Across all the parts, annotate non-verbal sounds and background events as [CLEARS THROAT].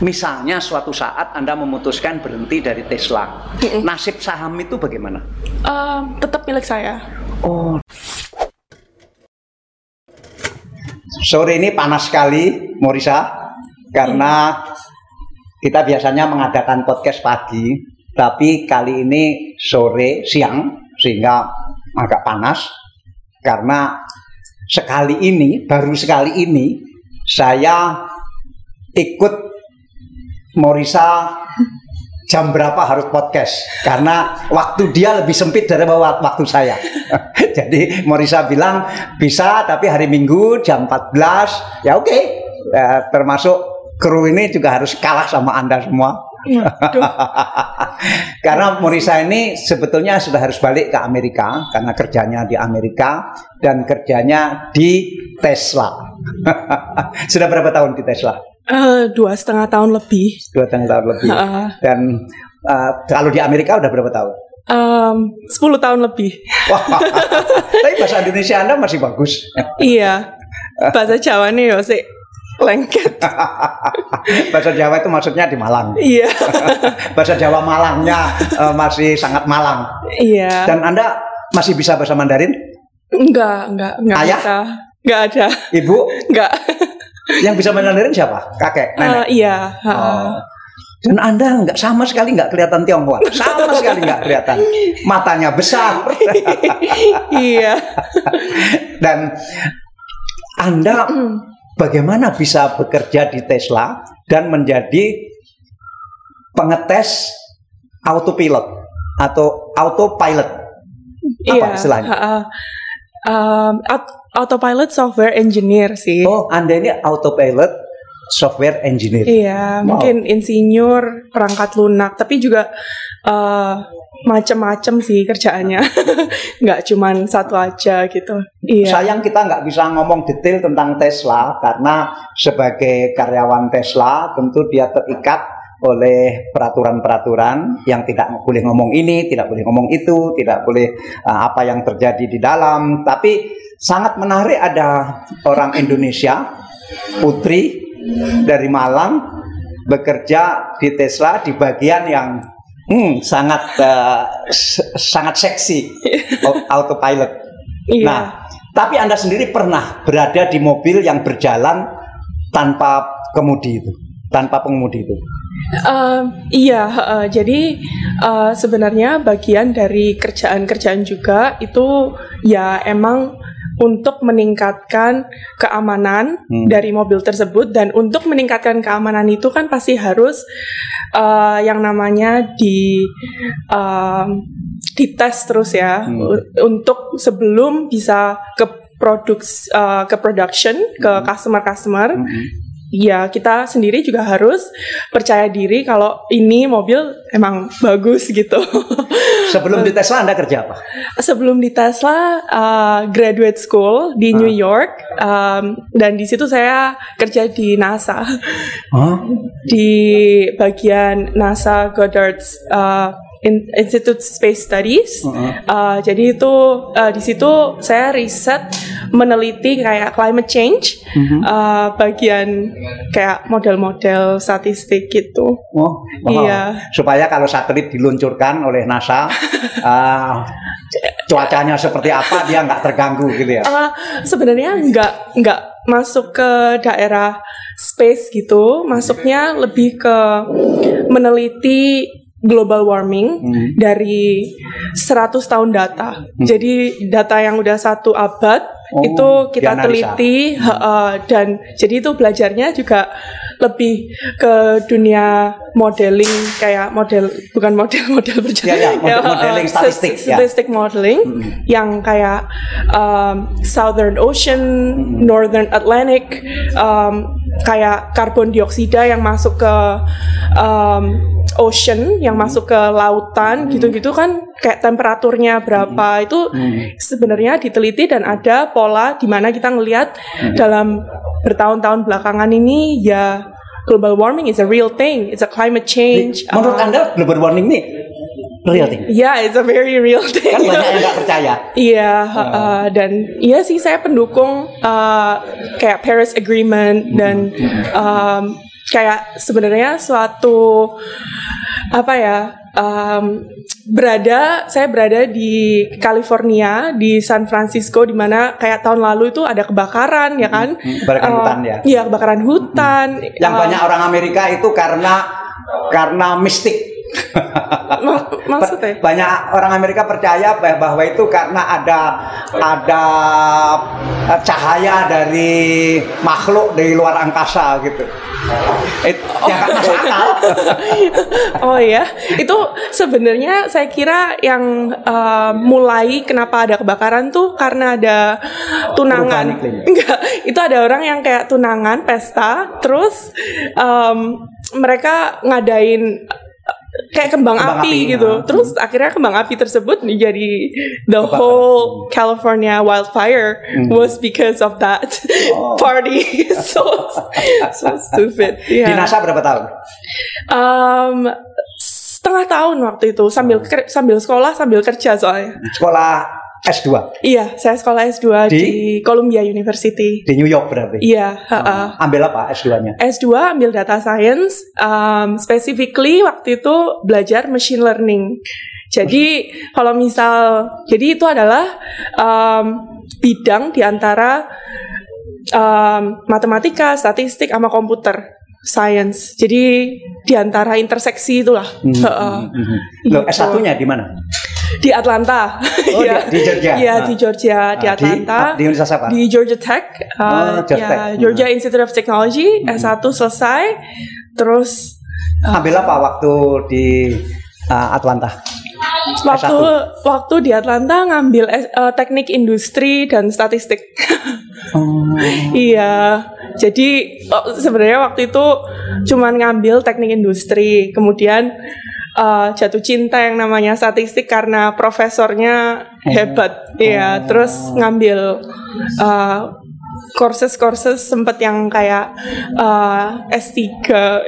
misalnya suatu saat Anda memutuskan berhenti dari Tesla, nasib saham itu bagaimana? Um, tetap milik saya. Oh. Sore ini panas sekali, Morisa, karena kita biasanya mengadakan podcast pagi, tapi kali ini sore siang sehingga agak panas karena sekali ini baru sekali ini saya ikut Morisa jam berapa harus podcast karena waktu dia lebih sempit dari waktu saya. [LAUGHS] Jadi Morisa bilang bisa tapi hari Minggu jam 14 ya oke okay. ya, termasuk kru ini juga harus kalah sama Anda semua. [LAUGHS] karena Morisa ini sebetulnya sudah harus balik ke Amerika karena kerjanya di Amerika dan kerjanya di Tesla. [LAUGHS] sudah berapa tahun di Tesla? Uh, dua setengah tahun lebih. Dua setengah tahun lebih. Uh, dan uh, kalau di Amerika udah berapa tahun? Um, 10 tahun lebih. Wah, [LAUGHS] tapi bahasa Indonesia Anda masih bagus. iya. Bahasa Jawa nih ya sih lengket. [LAUGHS] Bahasa Jawa itu maksudnya di Malang. Iya. [LAUGHS] bahasa Jawa Malangnya uh, masih sangat Malang. Iya. Dan Anda masih bisa bahasa Mandarin? Enggak, enggak, enggak Ayah? bisa. Enggak ada. Ibu? Enggak. Yang bisa Mandarin siapa? Kakek, nenek? Uh, iya. Oh. Dan Anda nggak sama sekali nggak kelihatan Tionghoa, sama sekali nggak kelihatan. Matanya besar. [LAUGHS] iya. Dan Anda bagaimana bisa bekerja di Tesla dan menjadi pengetes autopilot atau autopilot? Apa iya, istilahnya? Uh, um, autopilot software engineer sih. Oh, Anda ini autopilot software engineer. Iya, wow. mungkin insinyur perangkat lunak, tapi juga uh, macam-macam sih kerjaannya, [LAUGHS] nggak cuma satu aja gitu. Iya. Sayang kita nggak bisa ngomong detail tentang Tesla karena sebagai karyawan Tesla tentu dia terikat oleh peraturan-peraturan yang tidak boleh ngomong ini, tidak boleh ngomong itu, tidak boleh uh, apa yang terjadi di dalam. Tapi sangat menarik ada orang Indonesia, Putri dari Malang bekerja di Tesla di bagian yang hmm, sangat uh, sangat seksi [LAUGHS] autopilot. Iya. Nah, tapi Anda sendiri pernah berada di mobil yang berjalan tanpa kemudi itu, tanpa pengemudi itu. Uh, iya, uh, jadi uh, sebenarnya bagian dari kerjaan-kerjaan juga itu ya emang untuk meningkatkan keamanan hmm. dari mobil tersebut. Dan untuk meningkatkan keamanan itu kan pasti harus uh, yang namanya di uh, dites terus ya. Hmm. untuk sebelum bisa ke produk uh, ke production ke customer customer hmm ya kita sendiri juga harus percaya diri kalau ini mobil emang bagus gitu. [LAUGHS] Sebelum di Tesla Anda kerja apa? Sebelum di Tesla uh, graduate school di ah. New York um, dan di situ saya kerja di NASA. Huh? Di bagian NASA Goddard uh, Institute Space Studies. Uh -huh. uh, jadi itu uh, di situ saya riset meneliti kayak climate change, -huh. uh, bagian kayak model-model statistik gitu. Oh, wow. iya. Supaya kalau satelit diluncurkan oleh NASA, uh, [LAUGHS] cuacanya seperti apa dia nggak terganggu gitu ya? Uh, Sebenarnya nggak nggak masuk ke daerah space gitu, masuknya lebih ke meneliti global warming hmm. dari 100 tahun data. Hmm. Jadi data yang udah satu abad oh, itu kita teliti uh, dan jadi itu belajarnya juga lebih ke dunia modeling kayak model bukan model-model [LAUGHS] berjalan ya, ya, model, ya, modeling uh, statistik statistik ya. modeling hmm. yang kayak um, Southern Ocean, hmm. Northern Atlantic um, kayak karbon dioksida yang masuk ke um, ocean yang hmm. masuk ke lautan hmm. gitu-gitu kan kayak temperaturnya berapa hmm. itu hmm. sebenarnya diteliti dan ada pola di mana kita ngelihat hmm. dalam bertahun-tahun belakangan ini ya global warming is a real thing it's a climate change menurut uh, anda global warming ini real thing? Ya yeah, it's a very real thing. kan banyak yang [LAUGHS] nggak percaya. Iya yeah, uh, uh, dan iya sih saya pendukung uh, kayak Paris Agreement dan um, kayak sebenarnya suatu apa ya um, berada saya berada di California di San Francisco di mana kayak tahun lalu itu ada kebakaran ya kan? Hmm, kebakaran Uh, hutan ya. iya kebakaran hutan. Yang Uh, banyak orang Amerika itu karena karena mistik. Ma- maksudnya Banyak orang Amerika percaya bah- bahwa itu karena ada ada cahaya dari makhluk dari luar angkasa gitu. It, ya masuk akal. Oh ya, [LAUGHS] itu sebenarnya saya kira yang uh, mulai kenapa ada kebakaran tuh karena ada tunangan. Ya? Enggak, itu ada orang yang kayak tunangan, pesta, terus um, mereka ngadain kayak kembang, Kembang api, api, gitu. ya. Terus akhirnya kembang api tersebut menjadi the whole California wildfire Hmm. was because of that Oh. [LAUGHS] party. [LAUGHS] so so stupid. Di Yeah. NASA berapa tahun? Um, setengah tahun waktu itu sambil ker- sambil sekolah sambil kerja soalnya. Sekolah S2 Iya, saya sekolah S2 di, Di? Columbia University. di New York berarti. Iya, ha-ha. Ambil apa S2-nya? S2 ambil data science, um, specifically waktu itu belajar machine learning. Jadi kalau misal, jadi itu adalah um, bidang di antara um, matematika, statistik, sama komputer science. Jadi di antara interseksi itulah. Ha-ha. Loh, Gitu. S1-nya di mana? Di Atlanta. Oh, Iya. di, [LAUGHS] di Georgia. Iya, Ah. di Georgia, di Ah, Atlanta. Di, di Universitas apa? di Georgia Tech, uh, Oh, Georgia ya, Tech. Hmm. Georgia Institute of Technology, S1 selesai, terus Ambil apa waktu di uh, Atlanta? waktu S1. waktu di Atlanta ngambil uh, teknik industri dan statistik. [LAUGHS] Oh. iya, jadi oh, sebenarnya waktu itu cuman ngambil teknik industri, kemudian uh, jatuh cinta yang namanya statistik karena profesornya hebat, iya, terus ngambil uh, courses-courses sempet yang kayak uh, S3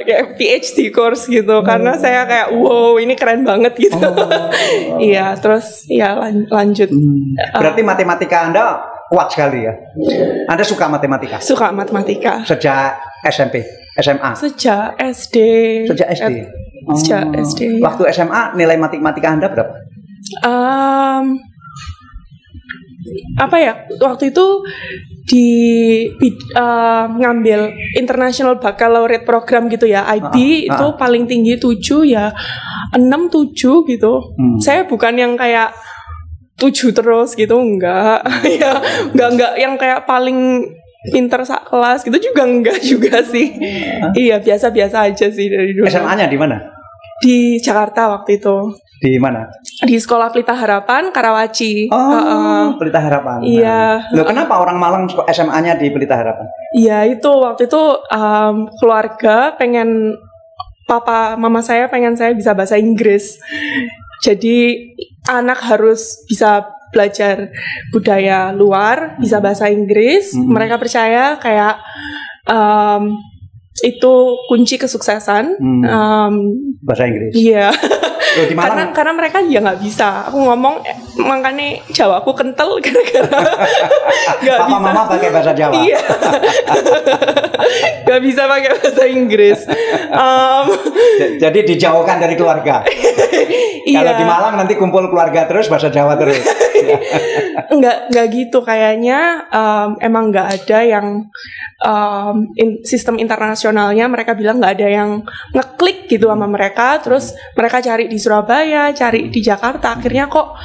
kayak PhD course gitu. Karena saya kayak wow ini keren banget gitu. [LAUGHS] Iya terus ya lan- lanjut. Hmm. Berarti matematika Anda kuat sekali ya. Anda suka matematika? Suka matematika. Sejak SMP, SMA, sejak SD sejak SD. Eh, sejak Oh. SD Waktu SMA nilai matematika Anda berapa? Um, apa ya waktu itu di uh, ngambil international baccalaureate program gitu ya IB Ah, ah, itu ah. paling tinggi 7 ya 6 7 gitu. Hmm. Saya bukan yang kayak 7 terus gitu enggak. [LAUGHS] ya enggak enggak yang kayak paling pinter sak kelas gitu juga enggak [LAUGHS] juga sih. Iya, biasa-biasa aja sih dari dulu. SMA-nya di mana? Di Jakarta waktu itu. Di mana? Di Sekolah Pelita Harapan Karawaci. Oh, Heeh. Pelita Harapan. Iya. Loh, kenapa orang Malang SMA-nya di Pelita Harapan? Iya itu waktu itu um, keluarga pengen papa mama saya pengen saya bisa bahasa Inggris. Jadi anak harus bisa belajar budaya luar, bisa bahasa Inggris. Hmm. Mereka percaya kayak um, itu kunci kesuksesan. Hmm. Um, Bahasa Inggris. Iya. [LAUGHS] Loh, di karena karena mereka ya nggak bisa. Aku ngomong eh, makanya Jawa aku kental [LAUGHS] gara-gara [LAUGHS] nggak bisa. Mama pakai bahasa Jawa. Iya. Gak bisa pakai bahasa Inggris. Um, Jadi dijauhkan dari keluarga. iya. Kalau di Malang nanti kumpul keluarga terus bahasa Jawa terus. Nggak nggak gitu kayaknya. Um, emang nggak ada yang um, in- sistem internasionalnya mereka bilang nggak ada yang ngeklik gitu sama mereka. Terus mereka cari di Surabaya cari di Jakarta. Akhirnya kok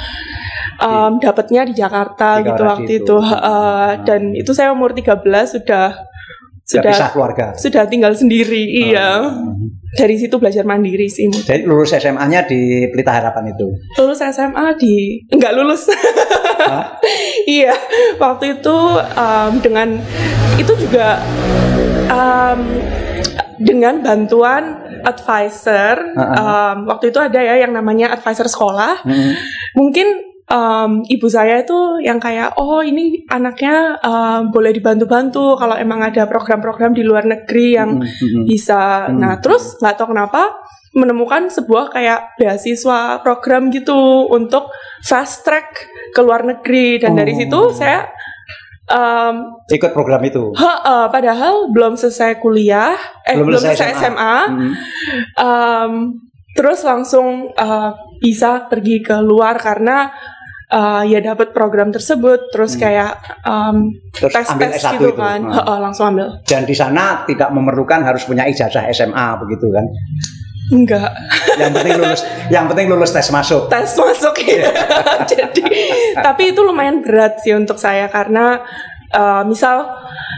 um, dapatnya di Jakarta Di gitu waktu itu. itu Uh, dan itu saya umur 13 sudah Sudah pisah keluarga. sudah tinggal sendiri iya Hmm. dari situ belajar mandiri sih Jadi lulus SMA-nya di Pelita Harapan itu. lulus SMA di nggak lulus Hah? [LAUGHS] iya waktu itu um, dengan itu juga um, dengan bantuan advisor Uh-uh. um, waktu itu ada ya yang namanya advisor sekolah Hmm. mungkin um, ibu saya itu yang kayak oh ini anaknya um, boleh dibantu-bantu kalau emang ada program-program di luar negeri yang Hmm, hmm, hmm. bisa. Nah, terus nggak tahu kenapa menemukan sebuah kayak beasiswa program gitu untuk fast track ke luar negeri dan dari Oh. situ saya Um, Ikut program itu. ha, uh, padahal belum selesai kuliah, eh Belum belum, selesai selesai, SMA. SMA, Hmm. um, terus langsung uh, bisa pergi ke luar karena uh, ya dapat program tersebut, terus Hmm. kayak um, Terus tes ambil tes S1 gitu itu. kan, Hmm. Ha, langsung ambil. Dan di sana tidak memerlukan harus punya ijazah SMA begitu kan. Enggak, Yang penting lulus yang penting lulus tes masuk. tes masuk ya. [LAUGHS] Jadi, tapi itu lumayan berat sih untuk saya karena uh, misal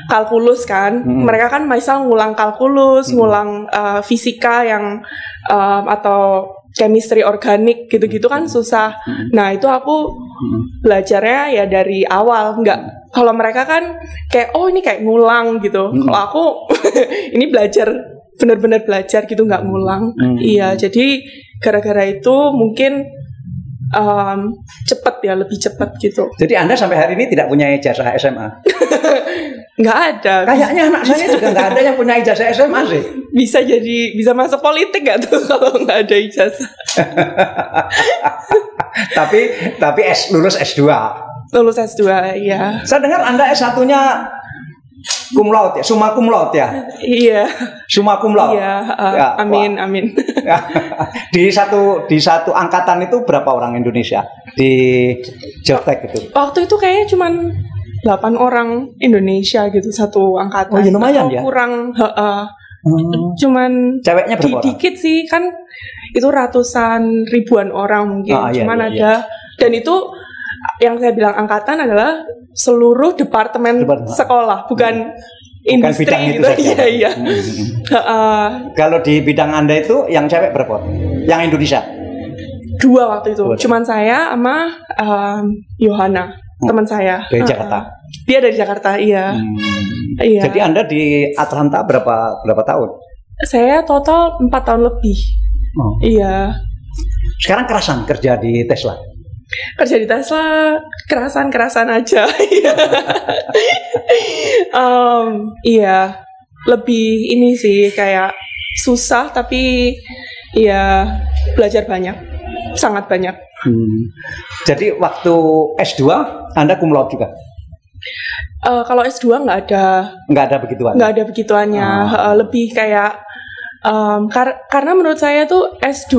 kalkulus kan, Hmm. mereka kan misal ngulang kalkulus, Hmm. ngulang uh, fisika yang um, atau chemistry organik gitu-gitu kan susah. Hmm. Nah itu aku Hmm. belajarnya ya dari awal, nggak. Kalau mereka kan kayak oh ini kayak ngulang gitu. Hmm. Kalau aku [LAUGHS] ini belajar benar-benar belajar gitu nggak ngulang. Hmm. Iya, jadi gara-gara itu mungkin um, cepet ya, lebih cepet gitu. Jadi Anda sampai hari ini tidak punya ijazah SMA. [LAUGHS] Nggak ada. Kayaknya anak saya juga nggak ada yang punya ijazah SMA sih. Bisa jadi bisa masuk politik nggak tuh [LAUGHS] kalau nggak ada ijazah. [LAUGHS] tapi tapi S lulus S2. Lulus S2 ya. Saya dengar Anda S1-nya cum laude ya, summa cum laude ya. Iya. Summa cum laude. Iya, uh, Ya, amin amin. [LAUGHS] di satu di satu angkatan itu berapa orang Indonesia di Jobtek itu? Waktu itu kayaknya cuman 8 orang Indonesia gitu satu angkatan. Oh, ya lumayan Atau ya. Kurang heeh. Hmm. cuman Ceweknya di orang? dikit sih kan itu ratusan ribuan orang mungkin Ah, iya, cuman iya, ada dan itu yang saya bilang angkatan adalah seluruh departemen Departemen. sekolah bukan, Bukan industri bidang itu gitu saja. iya iya Hmm, hmm, hmm. Heeh. Kalau di bidang Anda itu yang cewek berapa? Yang Indonesia? dua waktu itu Dua. cuman saya sama um, Yohana teman saya Dari Heeh. Jakarta. dia dari Jakarta iya Hmm. iya Jadi Anda di Atlanta berapa berapa tahun? saya total empat tahun lebih Oh. iya Sekarang kerasan kerja di Tesla. kerja di Tesla kerasan kerasan aja [LAUGHS] Em, iya lebih ini sih kayak susah tapi ya belajar banyak sangat banyak Hmm. Jadi waktu S2 Anda cum laude juga? Eh, kalau S2 nggak ada Nggak ada begituan? nggak ada begituannya Ah. Eh, lebih kayak em, kar- karena menurut saya tuh S2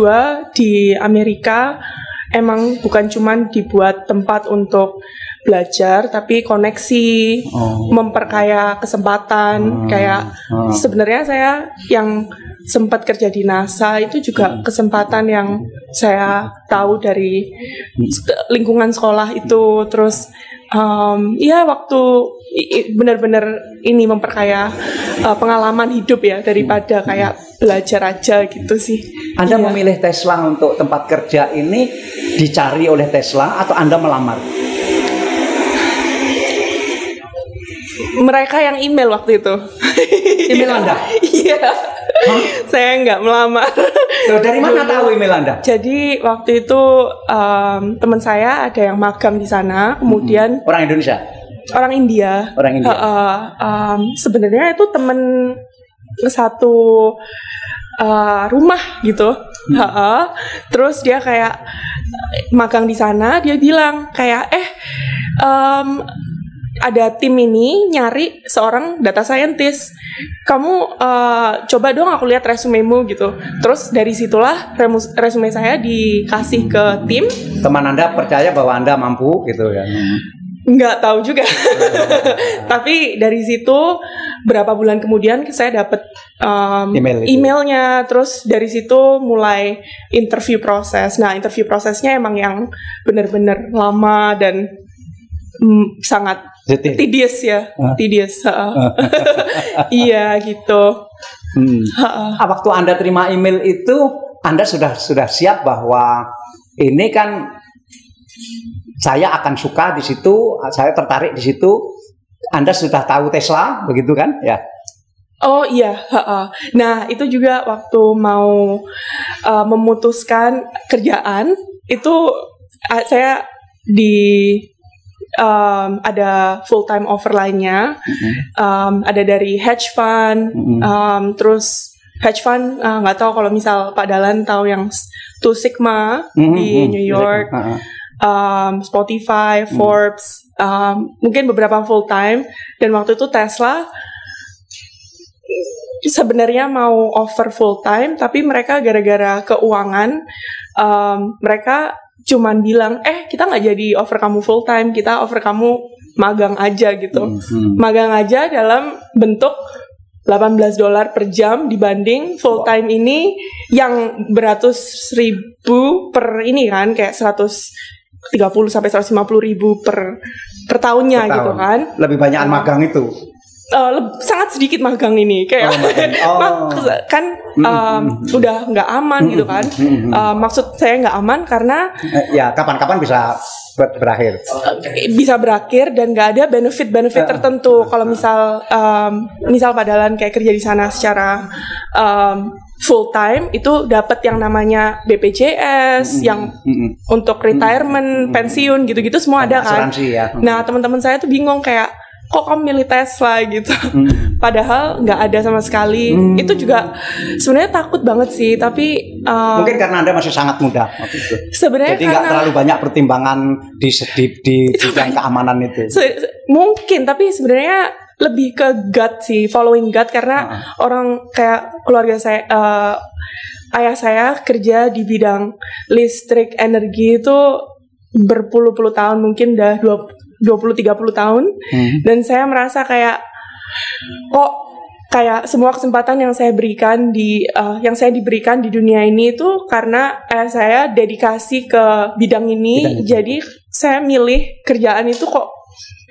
di Amerika emang bukan cuman dibuat tempat untuk belajar tapi koneksi Oh. memperkaya kesempatan Hmm. kayak Hmm. sebenarnya saya yang sempat kerja di NASA itu juga kesempatan yang saya tahu dari sek- lingkungan sekolah itu terus um, ya waktu benar-benar ini memperkaya uh, pengalaman hidup ya daripada kayak belajar aja gitu sih. Anda Iya. memilih Tesla untuk tempat kerja ini dicari oleh Tesla atau Anda melamar? Mereka yang email waktu itu. Email Anda? Iya. Saya nggak melamar. Loh, dari mana tahu email Anda? Jadi waktu itu um, teman saya ada yang magang di sana, kemudian Orang Indonesia? orang India. Orang India. Uh, um, Sebenarnya itu temen satu uh, rumah gitu. Ha-ha. Terus dia kayak magang di sana, dia bilang kayak eh um, ada tim ini nyari seorang data scientist. Kamu uh, coba dong aku lihat resumemu gitu. Terus dari situlah resume saya dikasih ke tim. Teman Anda percaya bahwa Anda mampu gitu ya? Nggak tahu juga. [LAUGHS] Tapi dari situ berapa bulan kemudian saya dapat um, Email itu. emailnya. Terus dari situ mulai interview proses. Nah interview prosesnya emang yang benar-benar lama dan mm, sangat Tedious ya, tedious. ha. [LAUGHS] iya gitu. Hmm. Ah, waktu Anda terima email itu, Anda sudah sudah siap bahwa ini kan saya akan suka di situ, saya tertarik di situ. Anda sudah tahu Tesla, begitu kan? Ya. Oh iya, ha-ha. nah itu juga waktu mau uh, memutuskan kerjaan itu uh, saya di um, ada full time offer lainnya, um, ada dari hedge fund, Mm-mm. um, terus hedge fund uh, nggak tahu kalau misal Pak Dalan tahu yang Two Sigma Mhm, di mhm. New York, Heeh. um, Spotify, Forbes, um, mungkin beberapa full time. Dan waktu itu Tesla sebenarnya mau offer full time, tapi mereka gara-gara keuangan, um, mereka cuman bilang, eh kita nggak jadi offer kamu full time, kita offer kamu magang aja gitu. Hmm. Magang aja dalam bentuk 18 dolar per jam dibanding full time ini yang beratus ribu per ini kan kayak 130 sampai 150 ribu per per tahunnya Per gitu tahun. kan. Lebih banyakan magang itu. Leb- sangat sedikit magang ini kayak Oh. [LAUGHS] Oh. kan um, hmm, udah nggak aman gitu kan. Hmm. Eh, maksud saya nggak aman karena Eh, ya kapan-kapan bisa ber- berakhir. eh, bisa berakhir dan nggak ada benefit-benefit Eh, tertentu. Kalau misal um, misal padalan kayak kerja di sana secara um, full time itu dapat yang namanya BPJS, Hmm, yang hmm. untuk retirement, pensiun gitu-gitu semua ada kan. Asuransi ya. Nah teman-teman saya tuh bingung kayak kok kamu milih Tesla gitu. Hmm. [LAUGHS] Padahal nggak ada sama sekali. Hmm. Itu juga sebenarnya takut banget sih. Tapi um, Mungkin karena anda masih sangat muda waktu itu. sebenarnya Jadi nggak terlalu banyak pertimbangan di di, di bidang keamanan itu. se- mungkin tapi sebenarnya lebih ke gut sih, following gut karena Ah. orang kayak keluarga saya eh, ayah saya kerja di bidang listrik energi itu berpuluh-puluh tahun mungkin udah 20 30 tahun Hmm. dan saya merasa kayak kok kayak semua kesempatan yang saya berikan di eh, yang saya diberikan di dunia ini itu karena eh, saya dedikasi ke bidang ini Bidang jadi saya milih kerjaan itu kok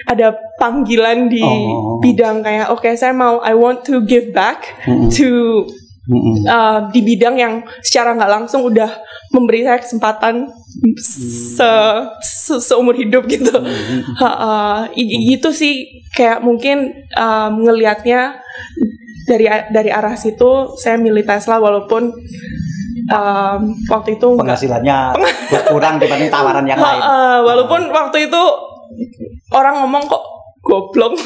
ada panggilan di Oh. bidang kayak oke saya mau I want to give back Mm-mm. to Mm-mm. eh, di bidang yang secara nggak langsung udah memberi saya kesempatan se, se- seumur hidup gitu Ha, uh, i- i- gitu sih kayak mungkin um, ngelihatnya dari dari arah situ saya milih Tesla walaupun um, waktu itu Penghasilannya berkurang dibanding tawaran yang lain. uh, walaupun waktu itu orang ngomong kok goblok [LAUGHS]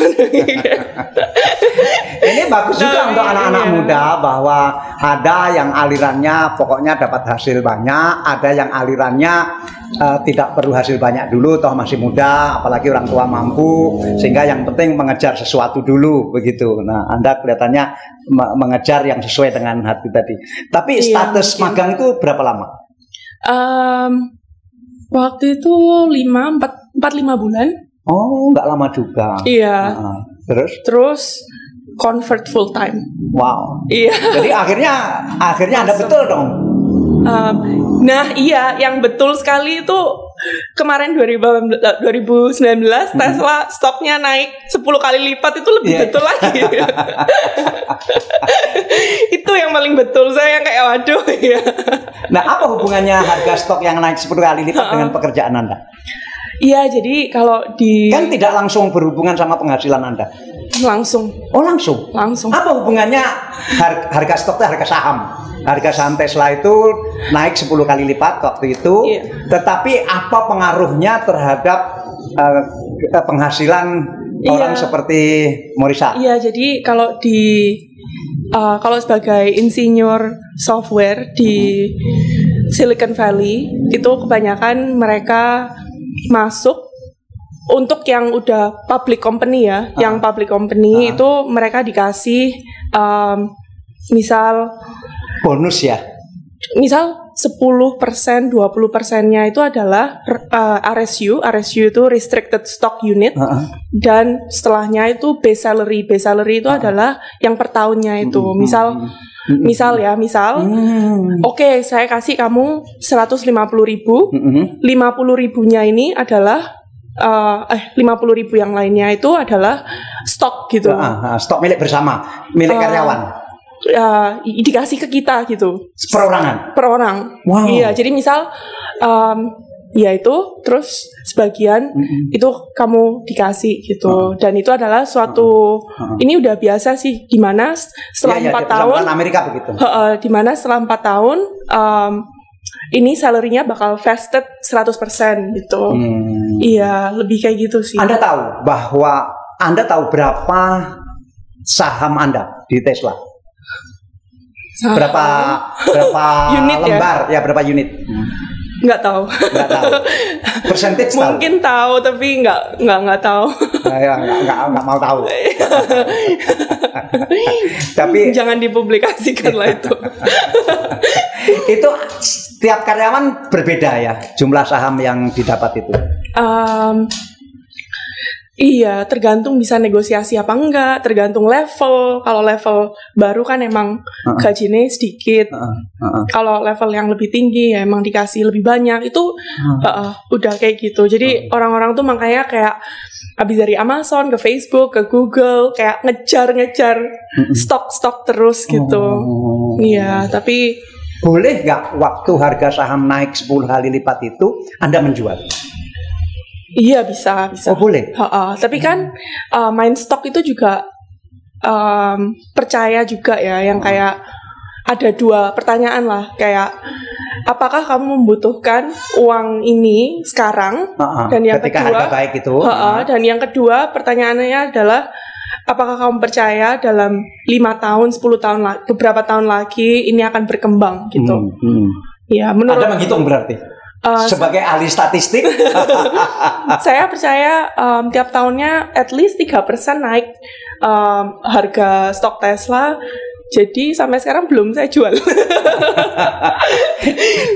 Ini bagus juga Tapi, untuk anak-anak iya. muda bahwa ada yang alirannya pokoknya dapat hasil banyak, ada yang alirannya eh, tidak perlu hasil banyak dulu, toh masih muda, apalagi orang tua mampu, sehingga yang penting mengejar sesuatu dulu begitu. Nah, anda kelihatannya me- mengejar yang sesuai dengan hati tadi. Tapi Iya, status mungkin. magang itu berapa lama? Um, waktu itu lima empat empat lima bulan Oh, nggak lama juga. iya Nah, terus, terus convert full time wow. iya Jadi akhirnya, akhirnya anda betul dong. Um, nah iya yang betul sekali itu kemarin 2019 2019 Tesla stoknya naik 10 kali lipat itu lebih Iya. betul lagi [LAUGHS] itu yang paling betul saya kayak waduh ya Nah, apa hubungannya harga stok yang naik 10 kali lipat dengan pekerjaan Anda? Iya jadi kalau di Kan tidak langsung berhubungan sama penghasilan Anda. langsung Oh, langsung. langsung Apa hubungannya har- harga stok itu harga saham? Harga saham Tesla itu naik 10 kali lipat waktu itu. Iya. Tetapi apa pengaruhnya terhadap ke- penghasilan Iya. orang seperti Morisa? Iya, jadi kalau di uh, kalau sebagai insinyur software di Silicon Valley itu kebanyakan mereka masuk untuk yang udah public company ya, yang public company Ah. itu mereka dikasih um, misal Bonus ya? misal 10%, 20 persennya itu adalah uh, RSU, RSU itu restricted stock unit Heeh. dan setelahnya itu base salary base salary itu adalah yang per tahunnya itu Mm-mm. misal Misal ya misal Hmm. oke saya kasih kamu 150 ribu Mm-mm. 50 ribunya ini adalah uh, eh 50 ribu yang lainnya itu adalah stok gitu Ah, ah, stok milik bersama, milik Ah. karyawan, Uh, dikasih ke kita gitu perorangan. per orang Wow. iya jadi misal um, ya itu terus sebagian Mm-mm. itu kamu dikasih gitu dan itu adalah suatu Heeh. ini udah biasa sih di mana setelah Iya, iya, empat di tahun perusahaan Amerika begitu. heeh, di mana setelah empat tahun um, ini salary-nya bakal vested 100% gitu Hmm. iya lebih kayak gitu sih Anda tahu bahwa Anda tahu berapa saham Anda di Tesla? Saham. Berapa berapa [LAUGHS] Unit ya? lembar? Ya, berapa unit? Nggak tahu. Nggak tahu. Mungkin tahu tapi nggak nggak nggak tahu. Nah, ya, nggak, nggak, nggak mau tahu. Tapi Jangan dipublikasikan lah itu. itu tiap karyawan berbeda ya jumlah saham yang didapat itu. Um, Iya, tergantung bisa negosiasi apa enggak, tergantung level. Kalau level baru kan emang Uh-uh. gajinya sedikit. Kalau level yang lebih tinggi ya emang dikasih lebih banyak. Itu uh, udah kayak gitu. Jadi orang-orang tuh makanya kayak habis dari Amazon ke Facebook, ke Google, kayak ngejar-ngejar stok-stok terus gitu. Oh. Iya, tapi Boleh nggak waktu harga saham naik 10 kali lipat itu Anda menjual? Iya bisa, bisa. Oh boleh. Ha-ha, Tapi kan uh, main stok itu juga um, percaya juga ya, yang kayak ada dua pertanyaan lah, kayak apakah kamu membutuhkan uang ini sekarang? Heeh. Dan yang Ketika kedua- harga baik itu. Ha-ha, Dan yang kedua pertanyaannya adalah apakah kamu percaya dalam lima tahun, 10 tahun beberapa tahun lagi ini akan berkembang gitu? Hmm, hmm. Ya, menurut Anda menghitung berarti uh, sebagai ahli statistik. [LAUGHS] saya percaya um, tiap tahunnya at least 3% naik um, harga stok Tesla. Jadi sampai sekarang belum saya jual. [LAUGHS]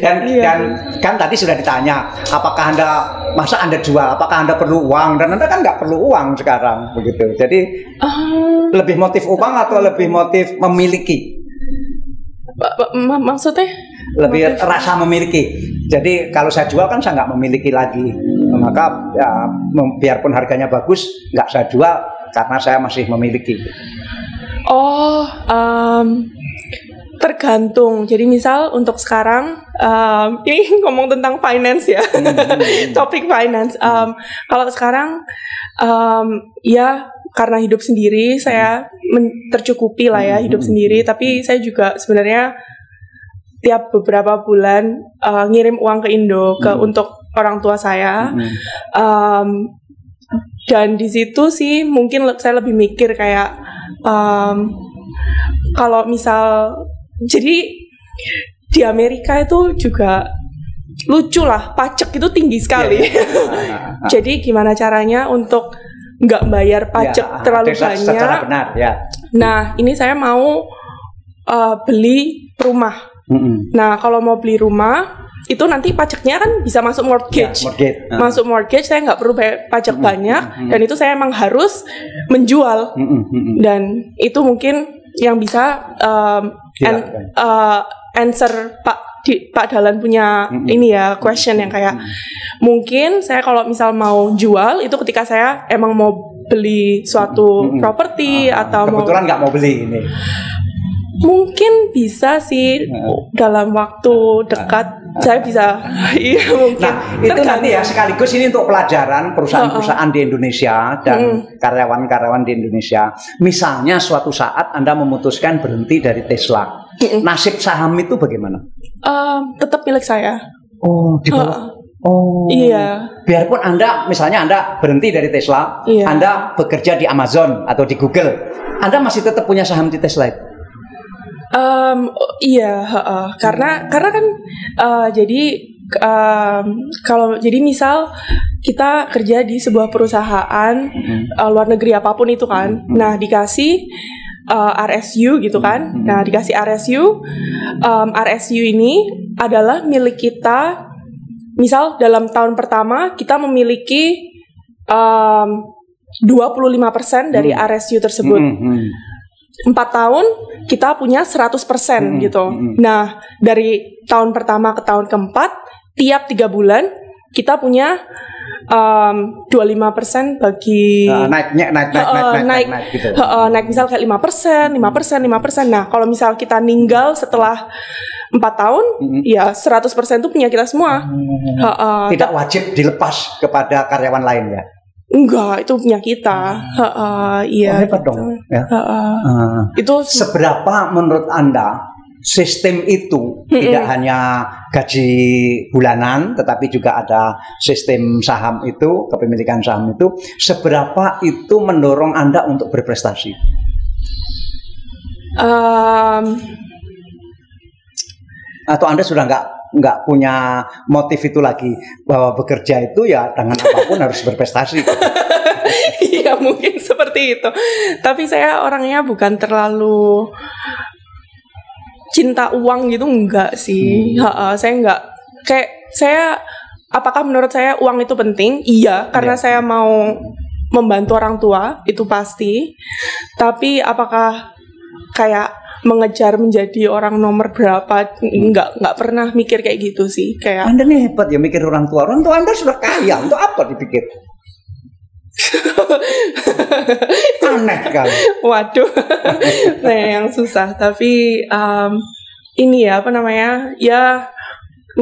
dan Iya. dan kan tadi sudah ditanya apakah anda masa anda jual apakah anda perlu uang dan anda kan nggak perlu uang sekarang begitu jadi Ah, lebih motif uang atau lebih motif memiliki maksudnya? Lebih Motif- rasa memiliki. Jadi kalau saya jual kan saya nggak memiliki lagi. Maka ya, biarpun harganya bagus nggak saya jual karena saya masih memiliki. Oh, um, tergantung. Jadi misal untuk sekarang, um, [LAUGHS] ini ngomong tentang finance ya, [LAUGHS] topik finance. Um, kalau sekarang, um, ya karena hidup sendiri, saya men- tercukupi lah ya hidup sendiri. Tapi saya juga sebenarnya tiap beberapa bulan uh, ngirim uang ke Indo ke Hmm. untuk orang tua saya. Hmm. Um, dan di situ sih mungkin le- saya lebih mikir kayak um, kalau misal jadi di Amerika itu juga lucu lah pajak itu tinggi sekali. Iya, iya. [LAUGHS] jadi gimana caranya untuk nggak bayar pajak Ya, terlalu secara- banyak? secara benar ya Nah ini saya mau uh, beli rumah. Nah kalau mau beli rumah itu nanti pajaknya kan bisa masuk Ya, mortgage mortgage. Ah. masuk mortgage saya nggak perlu bayar pajak Mm-mm, banyak mm-mm. dan itu saya emang harus menjual mm-mm. dan itu mungkin yang bisa um, an- uh, answer Pak di, Pak Dalan punya Mm-mm. ini ya question yang kayak mungkin saya kalau misal mau jual itu ketika saya emang mau beli suatu Mm-mm. properti Ah, atau mau kebetulan nggak mau beli ini mungkin bisa sih dalam waktu dekat saya bisa iya mungkin Nah, itu nanti ya sekaligus ini untuk pelajaran perusahaan-perusahaan di Indonesia dan karyawan-karyawan di Indonesia. Misalnya suatu saat Anda memutuskan berhenti dari Tesla. Mm-mm. Nasib saham itu bagaimana? Um, tetap milik saya Oh, di bawah. Oh. iya Biarpun Anda misalnya Anda berhenti dari Tesla, Iya. Anda bekerja di Amazon atau di Google, Anda masih tetap punya saham di Tesla itu. Um, iya, heeh. karena karena kan uh, jadi um, kalau jadi misal kita kerja di sebuah perusahaan uh, luar negeri apa pun itu kan, nah dikasih uh, RSU gitu kan, nah dikasih RSU, um, RSU ini adalah milik kita. Misal dalam tahun pertama kita memiliki um, 25% dari Hmm. RSU tersebut Mm, mm. Empat tahun kita punya 100% Hmm, gitu. hmm. Nah dari tahun pertama ke tahun keempat tiap tiga bulan kita punya um, 25% bagi Nah, naiknya naik naik naik Heeh, naik naik, naik. naik gitu. Heeh, naik misal kayak 5%, 5%, 5%. Nah, kalau misal kita ninggal setelah empat tahun, Mm-mm. ya 100% itu punya kita semua. Heeh, Tidak wajib dilepas kepada karyawan lain ya. Enggak, itu punya kita. Heeh, iya. Oh, hebat gitu. dong. Ya. Heeh. Ah. Itu Seberapa menurut Anda sistem itu Mm-mm. tidak hanya gaji bulanan tetapi juga ada sistem saham itu, kepemilikan saham itu, seberapa itu mendorong Anda untuk berprestasi? um, Atau Anda sudah nggak nggak punya motif itu lagi bahwa bekerja itu ya dengan apa pun [LAUGHS] harus berprestasi. Iya mungkin seperti itu. Tapi saya orangnya bukan terlalu cinta uang gitu enggak sih. Ha-ha, saya enggak kayak saya apakah menurut saya uang itu penting? Iya, karena Iya. saya mau membantu orang tua itu pasti. Tapi apakah kayak mengejar menjadi orang nomor berapa? Enggak, enggak pernah mikir kayak gitu sih. Kayak Anda nih hebat ya mikir orang tua. Orang tua Anda sudah kaya, untuk apa dipikir? [LAUGHS] Aneh kan. Waduh, [LAUGHS] nah yang susah. Tapi em, ini ya apa namanya? Ya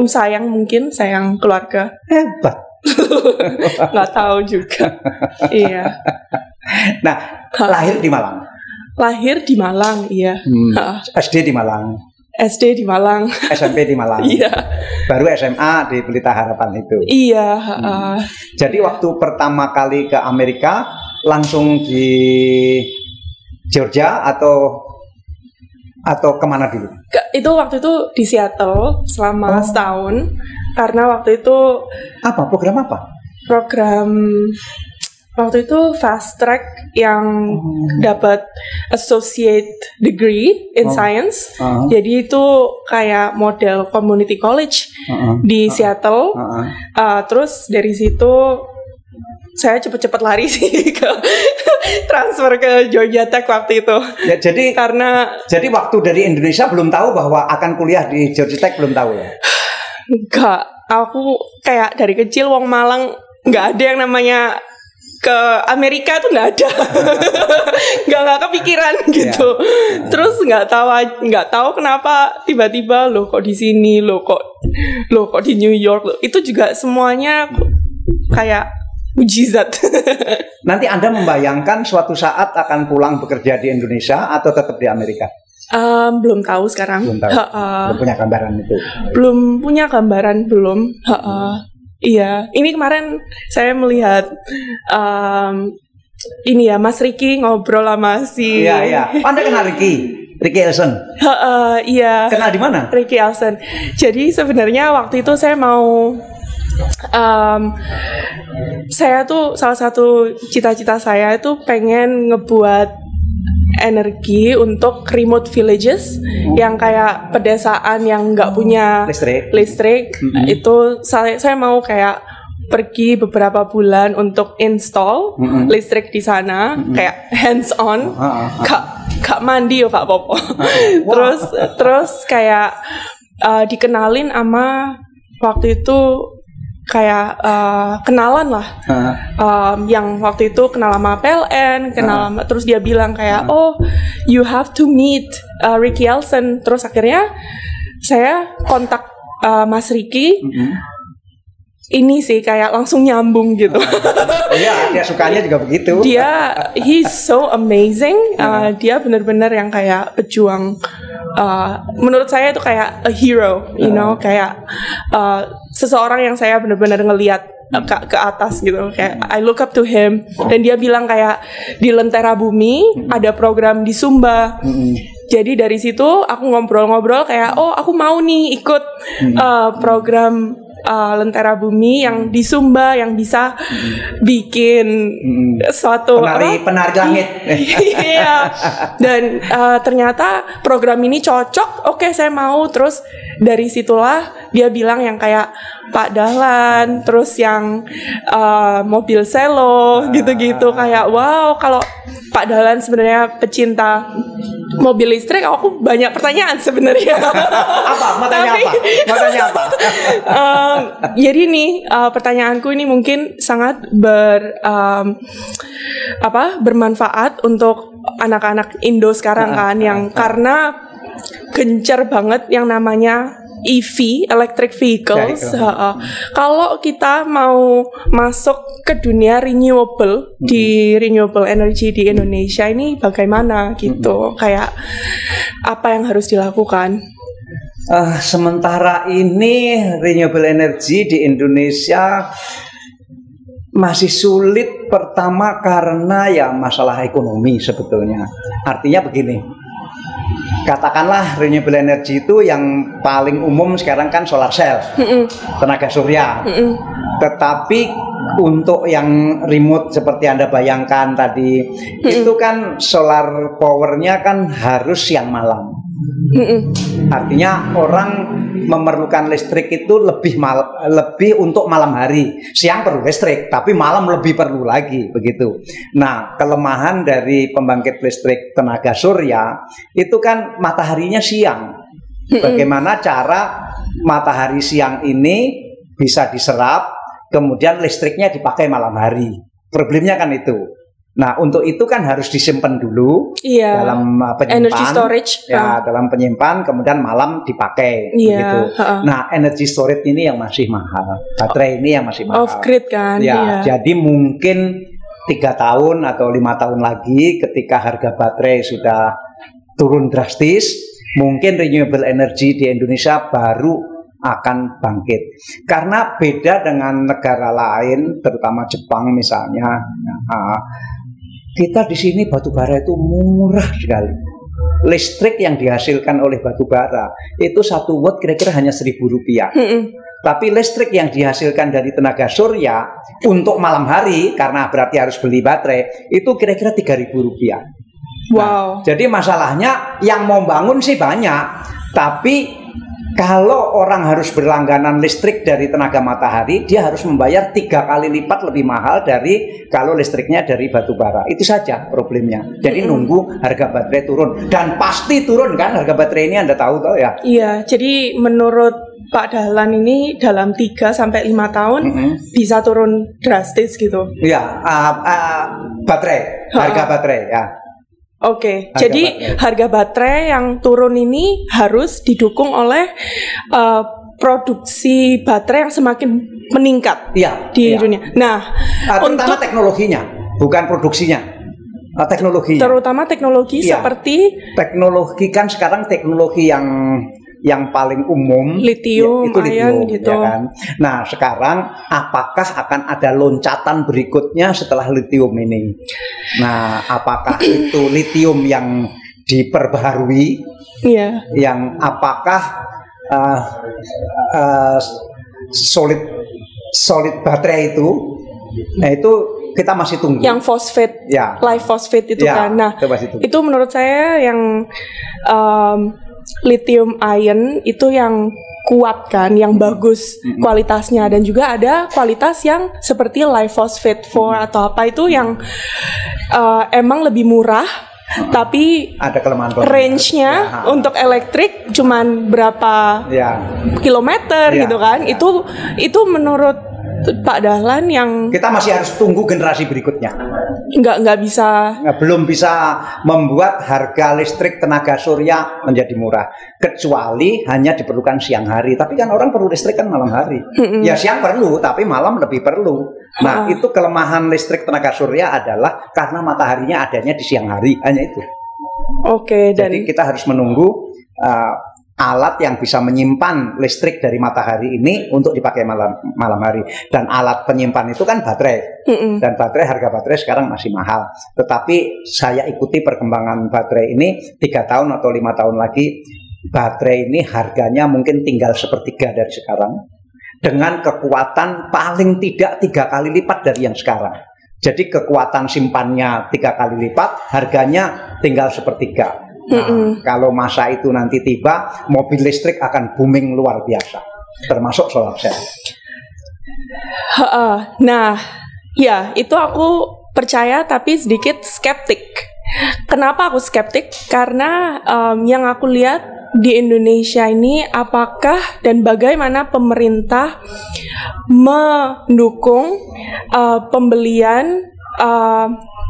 sayang mungkin sayang keluarga. Hebat. [LAUGHS] Nggak tahu juga. iya. Nah, lahir di Malang. Lahir di Malang, iya. Ha, SD di Malang, SD di Malang, SMP di Malang. [LAUGHS] iya. Baru SMA di Pelita Harapan itu. Iya. ha, Jadi waktu pertama kali ke Amerika langsung di Georgia atau atau ke mana dulu? ke- itu waktu itu di Seattle selama Oh. setahun karena waktu itu Apa program apa? program waktu itu fast track yang dapat associate degree in Oh. science. Uh-huh. Jadi itu kayak model community college Uh-huh. di Seattle. Uh-huh. Uh, terus dari situ saya cepet-cepet lari [LAUGHS] sih ke transfer ke Georgia Tech waktu itu. Ya, jadi Karena jadi waktu dari Indonesia belum tahu bahwa akan kuliah di Georgia Tech belum tahu ya. [SIGHS] enggak, aku kayak dari kecil wong Malang nggak ada yang namanya ke Amerika tuh nggak ada, [LAUGHS] nggak nggak kepikiran gitu. Terus nggak tahu nggak tahu kenapa tiba-tiba lo kok di sini, lo kok lo kok di New York, lo itu juga semuanya kayak mujizat. [LAUGHS] Nanti Anda membayangkan suatu saat akan pulang bekerja di Indonesia atau tetap di Amerika? Em, belum tahu sekarang. Belum tahu. Ha-ha. Belum punya gambaran itu. belum punya gambaran belum. Ha-ha. Iya, ini kemarin saya melihat em, ini ya Mas Riki ngobrol sama si. Iya, iya. Anda kenal Ricky? Ricky Elson. Ha-ha, iya. Kenal di mana? Ricky Elson. Jadi sebenarnya waktu itu saya mau em, saya tuh salah satu cita-cita saya itu pengen ngebuat energi untuk remote villages yang kayak pedesaan yang nggak punya Listrik. listrik. Mhm. itu saya saya mau kayak pergi beberapa bulan untuk install Mhm. listrik di sana kayak hands on. Ah, ah, kak kak mandi yo kak popo. [LAUGHS] Terus terus kayak uh, dikenalin sama waktu itu kayak uh, kenalan lah ah. um, yang waktu itu kenal sama PLN, kenal sama terus dia bilang kayak oh you have to meet uh, Ricky Elson. Terus akhirnya saya kontak uh, Mas Ricky Mhm. Ini sih kayak langsung nyambung gitu. Iya, dia sukanya juga begitu. dia he's so amazing. Uh, dia benar-benar yang kayak pejuang. Uh, menurut saya itu kayak a hero, you know, kayak uh, seseorang yang saya benar-benar ngelihat ke, ke atas gitu. Kayak I look up to him. Dan dia bilang kayak di Lentera Bumi ada program di Sumba. Mhm. Jadi dari situ aku ngobrol-ngobrol kayak oh aku mau nih ikut uh, program uh, Lentera Bumi yang di Sumba yang bisa bikin Mhm. suatu Penari apa? penari langit. [LAUGHS] Iya. Dan uh, ternyata program ini cocok. Oke, saya mau. Terus dari situlah dia bilang yang kayak Pak Dahlan, terus yang uh, mobil selo gitu-gitu kayak wow kalau Pak Dahlan sebenarnya pecinta mobil listrik aku banyak pertanyaan sebenarnya. [LAUGHS] apa? Mau tanya Tapi- apa? Mau tanya apa? [LAUGHS] Em, jadi nih uh, pertanyaanku ini mungkin sangat ber em, apa bermanfaat untuk anak-anak Indo sekarang kan yang karena gencar banget yang namanya EV electric vehicles. Vehicle. Ha-ha. Kalau kita mau masuk ke dunia renewable di renewable energy di Indonesia ini bagaimana gitu? Kayak apa yang harus dilakukan? Eh, sementara ini renewable energy di Indonesia masih sulit pertama karena ya masalah ekonomi sebetulnya. Artinya begini, katakanlah renewable energy itu yang paling umum sekarang kan solar cell, Mm-mm. tenaga surya. Mm-mm. Tetapi untuk yang remote seperti Anda bayangkan tadi, itu kan solar powernya kan harus siang malam. Artinya orang memerlukan listrik itu lebih mal, lebih untuk malam hari. Siang perlu listrik, tapi malam lebih perlu lagi begitu. Nah, kelemahan dari pembangkit listrik tenaga surya itu kan mataharinya siang. Bagaimana cara matahari siang ini bisa diserap, kemudian listriknya dipakai malam hari. Problemnya kan itu. Nah, untuk itu kan harus disimpan dulu Iya. dalam uh, penyimpan. Energy storage. Ya, dalam penyimpan kemudian malam dipakai Iya, begitu. ha-ha. Nah, energy storage ini yang masih mahal. Baterai ini yang masih mahal. Off grid kan. Ya, iya. jadi mungkin tiga tahun atau lima tahun lagi ketika harga baterai sudah turun drastis, mungkin renewable energy di Indonesia baru akan bangkit. Karena beda dengan negara lain, terutama Jepang misalnya, ah, kita di sini batu bara itu murah sekali. Listrik yang dihasilkan oleh batu bara itu satu watt kira-kira hanya seribu rupiah. Mm-mm. Tapi listrik yang dihasilkan dari tenaga surya untuk malam hari karena berarti harus beli baterai itu kira-kira 3000 rupiah. Wow. Jadi masalahnya yang mau bangun sih banyak, tapi kalau orang harus berlangganan listrik dari tenaga matahari, dia harus membayar tiga kali lipat lebih mahal dari kalau listriknya dari batu bara. Itu saja problemnya. Jadi nunggu harga baterai turun dan pasti turun kan harga baterai ini Anda tahu toh ya. Iya, jadi menurut Pak Dahlan ini dalam 3 sampai 5 tahun Mm-mm. bisa turun drastis gitu. Iya, ah, ah, baterai, harga baterai ya. Oke, Harga jadi baterai. harga baterai yang turun ini harus didukung oleh uh, produksi baterai yang semakin meningkat Iya. di iya. dunia. Nah, Ah, terutama untuk teknologinya, bukan produksinya. Teknologinya. terutama teknologi Iya. seperti teknologi kan sekarang teknologi yang yang paling umum Lithium, ya, itu lithium ion, gitu. ya kan. Nah, sekarang apakah akan ada loncatan berikutnya setelah lithium ini? Nah, apakah [CLEARS THROAT] itu lithium yang diperbaharui ya yang apakah uh, uh, solid solid baterai itu nah itu kita masih tunggu yang fosfat, ya live phosphate itu ya, kan. Nah, tunggu. itu menurut saya yang um, lithium ion itu yang kuat kan, yang bagus kualitasnya. Dan juga ada kualitas yang seperti live phosphate 4 atau apa itu yang uh, emang lebih murah tapi ada kelemahan kelemahan. range-nya Ya, untuk elektrik cuman berapa ya. kilometer Ya, gitu kan. ya. Itu itu menurut Pak Dahlan yang kita masih harus tunggu generasi berikutnya. Nggak nggak bisa. Belum bisa membuat harga listrik tenaga surya menjadi murah. Kecuali hanya diperlukan siang hari. Tapi kan orang perlu listrik kan malam hari. Ya siang perlu tapi malam lebih perlu. Nah Ha. itu kelemahan listrik tenaga surya adalah karena mataharinya adanya di siang hari. Hanya itu. Oke dan jadi kita harus menunggu uh, alat yang bisa menyimpan listrik dari matahari ini untuk dipakai malam malam hari dan alat penyimpan itu kan baterai Mm-mm. dan baterai harga baterai sekarang masih mahal. Tetapi saya ikuti perkembangan baterai ini tiga tahun atau lima tahun lagi baterai ini harganya mungkin tinggal sepertiga dari sekarang dengan kekuatan paling tidak tiga kali lipat dari yang sekarang. Jadi kekuatan simpannya tiga kali lipat, harganya tinggal sepertiga. Nah, kalau masa itu nanti tiba, mobil listrik akan booming luar biasa, termasuk solar cell. Nah, ya itu aku percaya tapi sedikit skeptik. Kenapa aku skeptik? Karena em, yang aku lihat di Indonesia ini apakah dan bagaimana pemerintah mendukung eh, pembelian eh,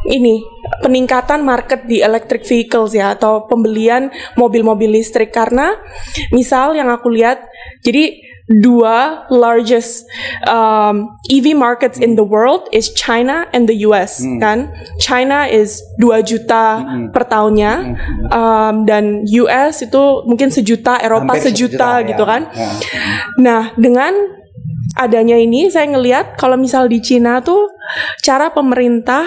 ini peningkatan market di electric vehicles ya atau pembelian mobil-mobil listrik. Karena misal yang aku lihat jadi dua largest um, EV markets in the world is China and the US kan? China is 2 juta per tahunnya um, dan US itu mungkin sejuta Eropa Hampir sejuta, ya. gitu kan? Ya. Nah, dengan adanya ini saya ngelihat kalau misal di Cina tuh cara pemerintah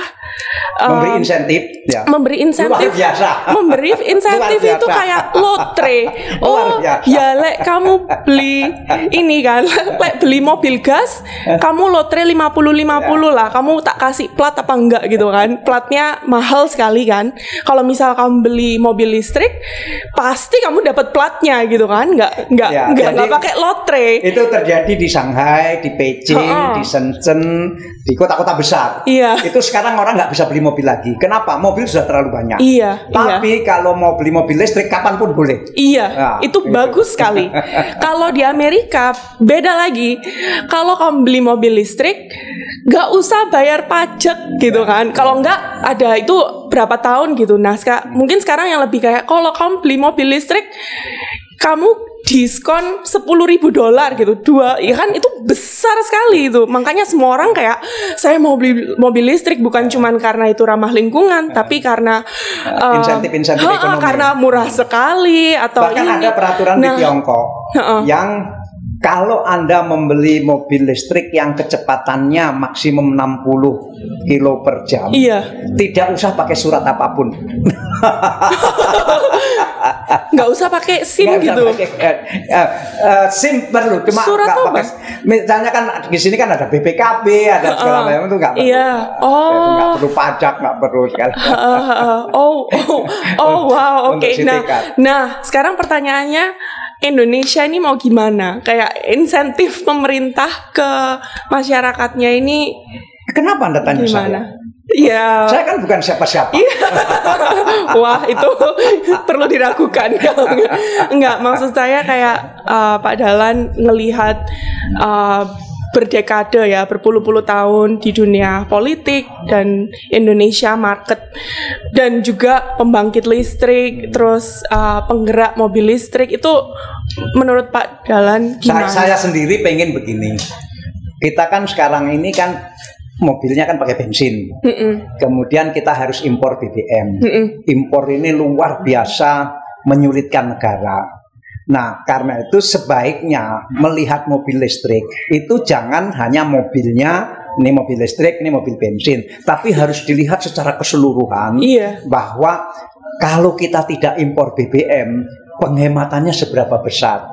memberi um, insentif ya. memberi insentif Luar biasa. memberi [LAUGHS] insentif Luar itu biasa. kayak lotre [LAUGHS] oh ya lek kamu beli ini kan [LAUGHS] lek beli mobil gas kamu lotre 50 50 Ya. lah kamu tak kasih plat apa enggak gitu kan platnya mahal sekali kan kalau misal kamu beli mobil listrik pasti kamu dapat platnya gitu kan nggak nggak Ya, nggak jadi- nggak pakai lotre Itu terjadi di Shanghai, di Beijing, Ha-ha. di Shenzhen, di kota-kota besar. Iya. Itu sekarang orang nggak bisa beli mobil lagi. Kenapa? Mobil sudah terlalu banyak. iya iya Tapi kalau mau beli mobil listrik kapan pun boleh. Iya, Nah, itu itu. bagus sekali. [LAUGHS] Kalau di Amerika beda lagi. Kalau kamu beli mobil listrik, nggak usah bayar pajak gitu kan. Kalau nggak ada itu berapa tahun gitu. Nah, mungkin sekarang yang lebih kayak kalau kamu beli mobil listrik, kamu diskon 10.000 ribu dolar gitu dua ya kan itu besar sekali itu makanya semua orang kayak saya mau beli mobil listrik bukan cuman karena itu ramah lingkungan tapi karena uh, Insentif-insentif ha-ha, ekonomi. karena murah sekali atau Bahkan ini. ada peraturan di Nah, Tiongkok Ha-ha. yang kalau Anda membeli mobil listrik yang kecepatannya maksimum 60 kilo per jam, Iya, tidak usah pakai surat apa pun. [LAUGHS] nggak usah pakai SIM Nggak usah gitu. pakai, eh, eh, SIM perlu, cuma Surat nggak apa? pakai. Misalnya kan di sini kan ada BPKB, ada segala Ha-ha. macam itu nggak perlu. Iya. Oh. Nggak perlu pajak, nggak perlu segala. Uh, uh, uh, oh, oh, oh, [LAUGHS] wow, oke. Untuk Nah, nah, sekarang pertanyaannya Indonesia ini mau gimana? Kayak insentif pemerintah ke masyarakatnya ini Kenapa Anda tanya saya? gimana? Ya, Saya kan bukan siapa-siapa. wah itu perlu diragukan. Enggak, maksud saya kayak uh, Pak Dalan ngelihat uh, berdekade ya, berpuluh-puluh tahun di dunia politik dan Indonesia market dan juga pembangkit listrik, terus uh, penggerak mobil listrik itu menurut Pak Dalan Saya, gimana? saya sendiri pengen begini. Kita kan sekarang ini kan mobilnya kan pakai bensin. Mm-mm, Kemudian kita harus impor BBM. mm-mm. Impor ini luar biasa menyulitkan negara. Nah, karena itu sebaiknya melihat mobil listrik itu jangan hanya mobilnya ini mobil listrik, ini mobil bensin, tapi harus dilihat secara keseluruhan Iya. bahwa kalau kita tidak impor BBM, penghematannya seberapa besar.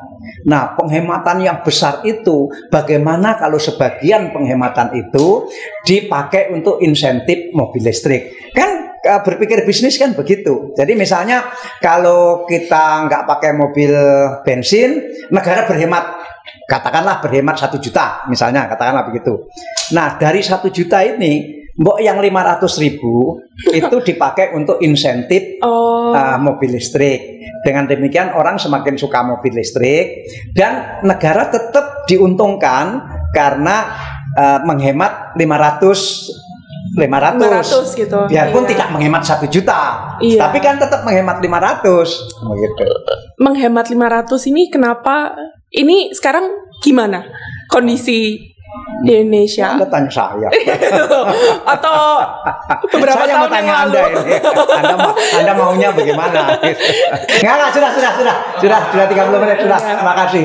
Nah, penghematan yang besar itu bagaimana kalau sebagian penghematan itu dipakai untuk insentif mobil listrik? Kan berpikir bisnis kan begitu. Jadi misalnya kalau kita nggak pakai mobil bensin, negara berhemat katakanlah berhemat satu juta misalnya katakanlah begitu. Nah dari satu juta ini, mbok yang 500 ribu itu [LAUGHS] dipakai untuk insentif Oh. uh, mobil listrik. Dengan demikian orang semakin suka mobil listrik dan negara tetap diuntungkan karena uh, menghemat 500 500 500 gitu. biarpun Iya. tidak menghemat satu juta Iya. tapi kan tetap menghemat 500 begitu menghemat 500 ini kenapa? Ini sekarang gimana kondisi di Indonesia? Anda tanya saya. [LAUGHS] Atau beberapa saya mau tahun yang tanya lalu? Anda ini. Anda, mau, anda maunya bagaimana? [LAUGHS] Nggak nggak sudah sudah sudah. Sudah sudah 30 menit sudah. Terima kasih